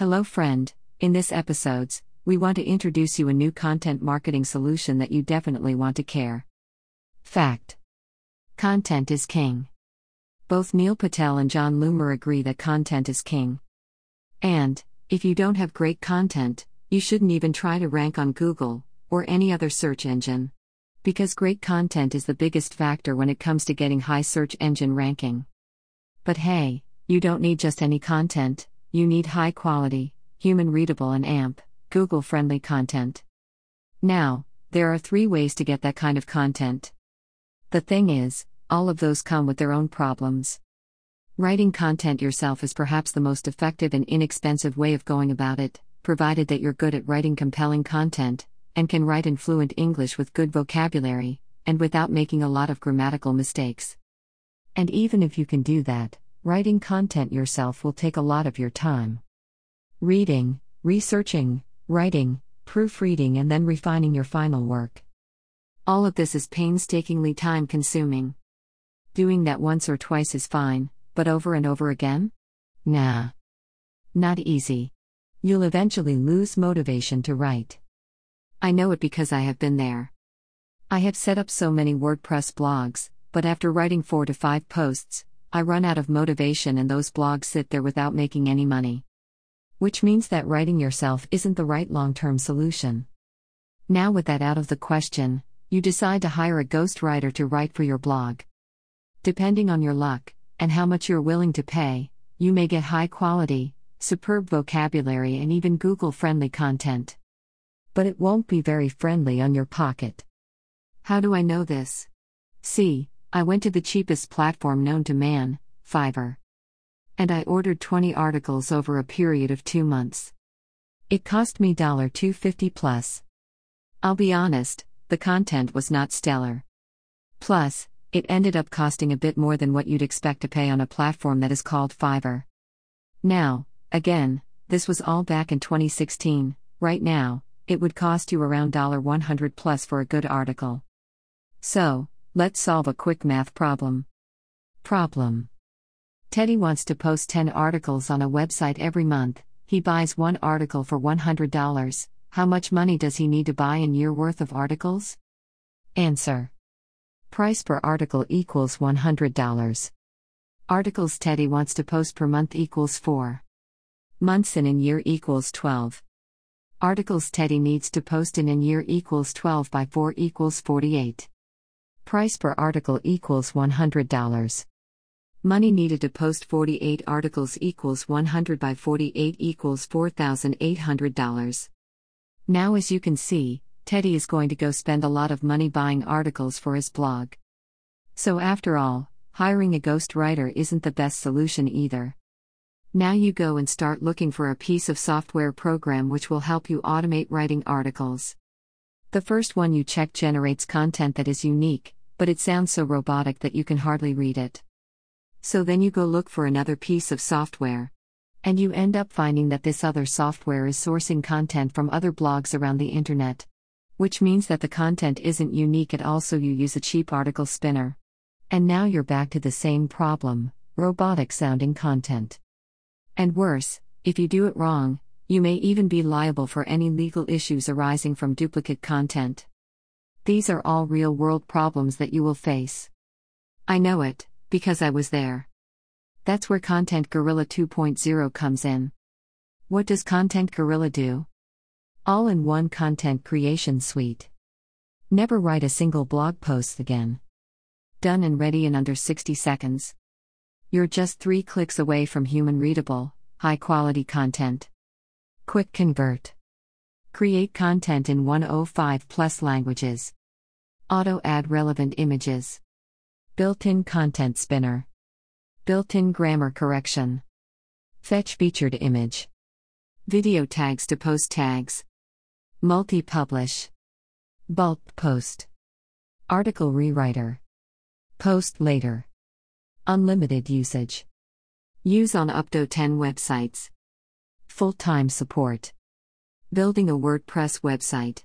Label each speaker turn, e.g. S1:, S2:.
S1: Hello, friend. In this episodes, we want to introduce you a new content marketing solution that you definitely want to care. Fact Content is king. Both Neil Patel and John Loomer agree that content is king. And, if you don't have great content, you shouldn't even try to rank on Google or any other search engine. Because great content is the biggest factor when it comes to getting high search engine ranking. But hey, you don't need just any content, you need high quality, human readable, and AMP, Google friendly content. Now, there are three ways to get that kind of content. The thing is, all of those come with their own problems. Writing content yourself is perhaps the most effective and inexpensive way of going about it, provided that you're good at writing compelling content, and can write in fluent English with good vocabulary, and without making a lot of grammatical mistakes. And even if you can do that, writing content yourself will take a lot of your time. Reading, researching, writing, proofreading, and then refining your final work. All of this is painstakingly time consuming. Doing that once or twice is fine, but over and over again? Nah. Not easy. You'll eventually lose motivation to write. I know it because I have been there. I have set up so many WordPress blogs, but after writing four to five posts, I run out of motivation and those blogs sit there without making any money. Which means that writing yourself isn't the right long term solution. Now, with that out of the question, you decide to hire a ghostwriter to write for your blog. Depending on your luck, and how much you're willing to pay, you may get high quality, superb vocabulary, and even Google friendly content. But it won't be very friendly on your pocket. How do I know this? See, I went to the cheapest platform known to man, Fiverr. And I ordered 20 articles over a period of two months. It cost me 250 plus. I'll be honest, the content was not stellar. Plus, it ended up costing a bit more than what you'd expect to pay on a platform that is called Fiverr. Now, again, this was all back in 2016. Right now, it would cost you around 100 plus for a good article. So, let's solve a quick math problem. Problem Teddy wants to post 10 articles on a website every month. He buys one article for $100. How much money does he need to buy in year worth of articles? Answer. Price per article equals $100. Articles Teddy wants to post per month equals 4. Months in year equals 12. Articles Teddy needs to post in a year equals 12 by 4 equals 48. Price per article equals $100. Money needed to post 48 articles equals 100 by 48 equals $4,800. Now, as you can see, Teddy is going to go spend a lot of money buying articles for his blog. So, after all, hiring a ghostwriter isn't the best solution either. Now you go and start looking for a piece of software program which will help you automate writing articles. The first one you check generates content that is unique, but it sounds so robotic that you can hardly read it. So then you go look for another piece of software. And you end up finding that this other software is sourcing content from other blogs around the internet. Which means that the content isn't unique at all, so you use a cheap article spinner. And now you're back to the same problem robotic sounding content. And worse, if you do it wrong, you may even be liable for any legal issues arising from duplicate content. These are all real world problems that you will face. I know it, because I was there. That's where Content Gorilla 2.0 comes in. What does Content Gorilla do? All in one content creation suite. Never write a single blog post again. Done and ready in under 60 seconds. You're just three clicks away from human readable, high quality content. Quick convert. Create content in 105 plus languages. Auto add relevant images. Built in content spinner. Built in grammar correction. Fetch featured image. Video tags to post tags. Multi publish. Bulk post. Article rewriter. Post later. Unlimited usage. Use on up to 10 websites. Full time support. Building a WordPress website.